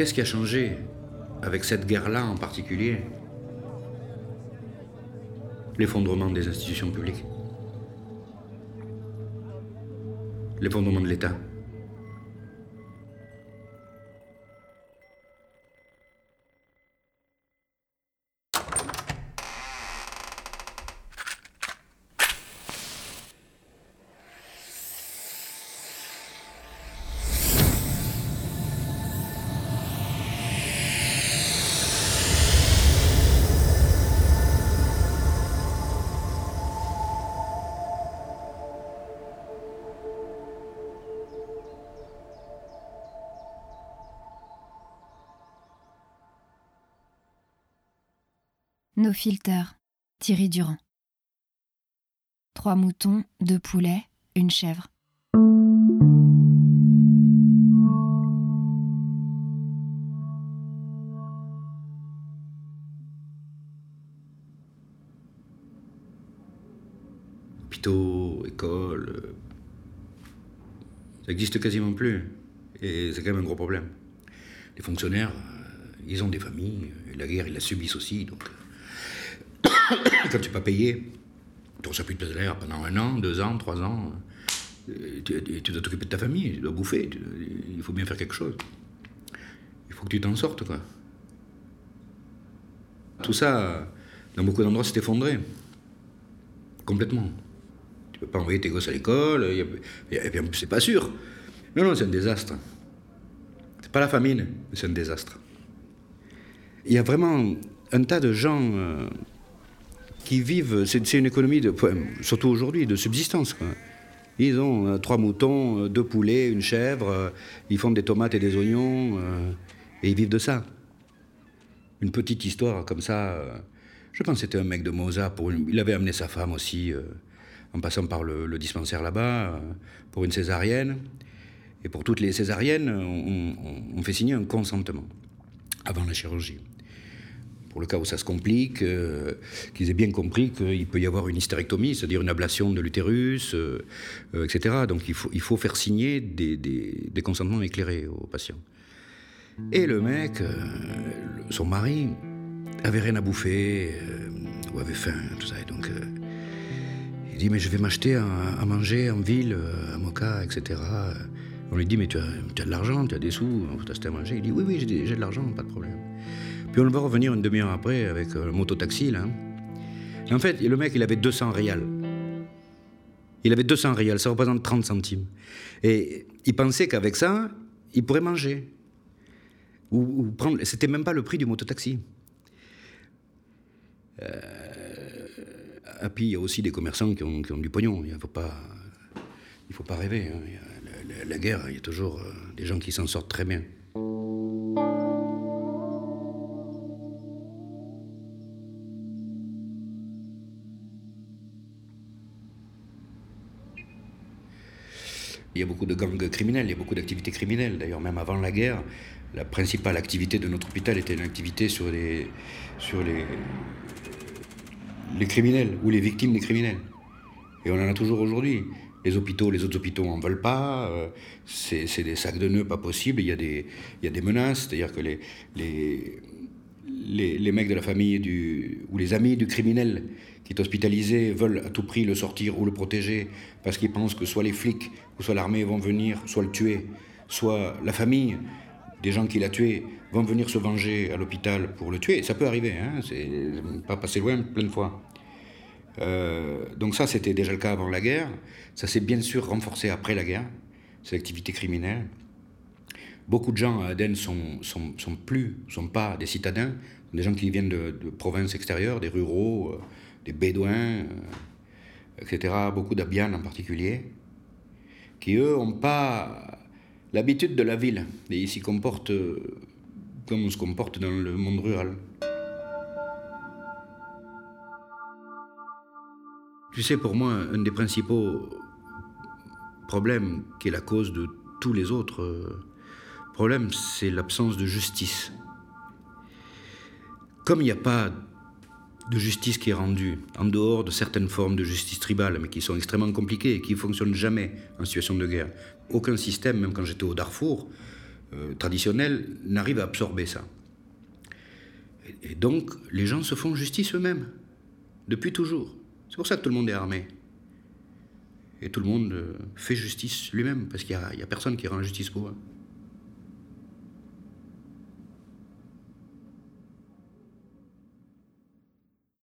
qu'est-ce qui a changé avec cette guerre-là en particulier? L'effondrement des institutions publiques. L'effondrement de l'État. Nos filters, Thierry Durand. Trois moutons, deux poulets, une chèvre. Hôpitaux, écoles, euh, ça existe quasiment plus. Et c'est quand même un gros problème. Les fonctionnaires, euh, ils ont des familles, la guerre, ils la subissent aussi, donc. Quand tu n'es pas payé, tu reçois plus de salaire pendant un an, deux ans, trois ans. euh, Tu, dois t'occuper de ta famille, tu dois bouffer, il faut bien faire quelque chose. Il faut que tu t'en sortes, quoi. Tout ça, dans beaucoup d'endroits, s'est effondré. Complètement. Tu peux pas envoyer tes gosses à l'école, et plus, c'est pas sûr. Non, non, c'est un désastre. C'est pas la famine, mais c'est un désastre. Il y a vraiment un tas de gens euh, qui vivent, c'est une économie, surtout aujourd'hui, de subsistance. Ils ont euh, trois moutons, euh, deux poulets, une chèvre, euh, ils font des tomates et des oignons, et ils vivent de ça. Une petite histoire comme ça, je pense que c'était un mec de Moza, pour il avait amené sa femme aussi, en passant par le, dispensaire là-bas, pour une césarienne. Et pour toutes les césariennes, on fait signer un consentement avant la chirurgie pour le cas où ça se complique, euh, qu'ils aient bien compris qu'il peut y avoir une hystérectomie, c'est-à-dire une ablation de l'utérus, euh, euh, etc. Donc il faut, il faut faire signer des, des- consentements éclairés aux patients. Et le mec, son mari, avait rien à bouffer, ou avait faim, tout ça. Et donc il dit, mais je vais m'acheter à, manger en ville, à Moka, etc. On lui dit, mais tu as, tu as de l'argent, tu as des sous, va t'acheter à manger. Il dit, oui, oui, j'ai de l'argent, pas de problème. Puis on voit revenir une demi-heure après avec euh, le mototaxi, là. En fait, le mec, il avait 200 réals. Il avait 200 réals, ça représente 30 centimes. Et il pensait qu'avec ça, il pourrait manger. C'était même pas le prix du mototaxi. Euh, et puis, il y a aussi des commerçants qui ont, du pognon. Il ne faut pas, rêver. hein. La guerre, il y a toujours euh, des gens qui s'en sortent très bien. Il y a beaucoup de gangs criminels, il y a beaucoup d'activités criminelles. D'ailleurs, même avant la guerre, la principale activité de notre hôpital était une activité sur les, sur les, les criminels ou les victimes des criminels. Et on en a toujours aujourd'hui. Les hôpitaux, les autres hôpitaux en veulent pas. euh, c'est des sacs de nœuds pas possibles. Il y a des, il y a des menaces. C'est-à-dire que les, les, les, les mecs de la famille du, ou les amis du criminel qui est hospitalisé veulent à tout prix le sortir ou le protéger parce qu'ils pensent que soit les flics ou soit l'armée vont venir, soit le tuer, soit la famille des gens qui l'a tué vont venir se venger à l'hôpital pour le tuer. Ça peut arriver, hein, c'est pas passé loin plein de fois. Euh, donc ça, c'était déjà le cas avant la guerre. Ça s'est bien sûr renforcé après la guerre, cette activité criminelle. Beaucoup de gens à Aden sont, sont, sont plus, sont pas des citadins, des gens qui viennent de, provinces extérieures, des ruraux, euh, des bédouins, euh, etc. Beaucoup d'Abian en particulier, qui eux n'ont pas l'habitude de la ville et ils s'y comportent euh, comme on se comporte dans le monde rural. Tu sais, pour moi, un des principaux problèmes qui est la cause de tous les autres problèmes, c'est l'absence de justice. Comme il n'y a pas de justice qui est rendue, en dehors de certaines formes de justice tribale, mais qui sont extrêmement compliquées et qui ne fonctionnent jamais en situation de guerre, aucun système, même quand j'étais au Darfour, euh, traditionnel n'arrive à absorber ça. Et, donc, les gens se font justice eux-mêmes, depuis toujours. C'est pour ça que tout le monde est armé. Et tout le monde euh, fait justice lui-même, parce qu'il n'y a, a personne qui rend justice pour eux.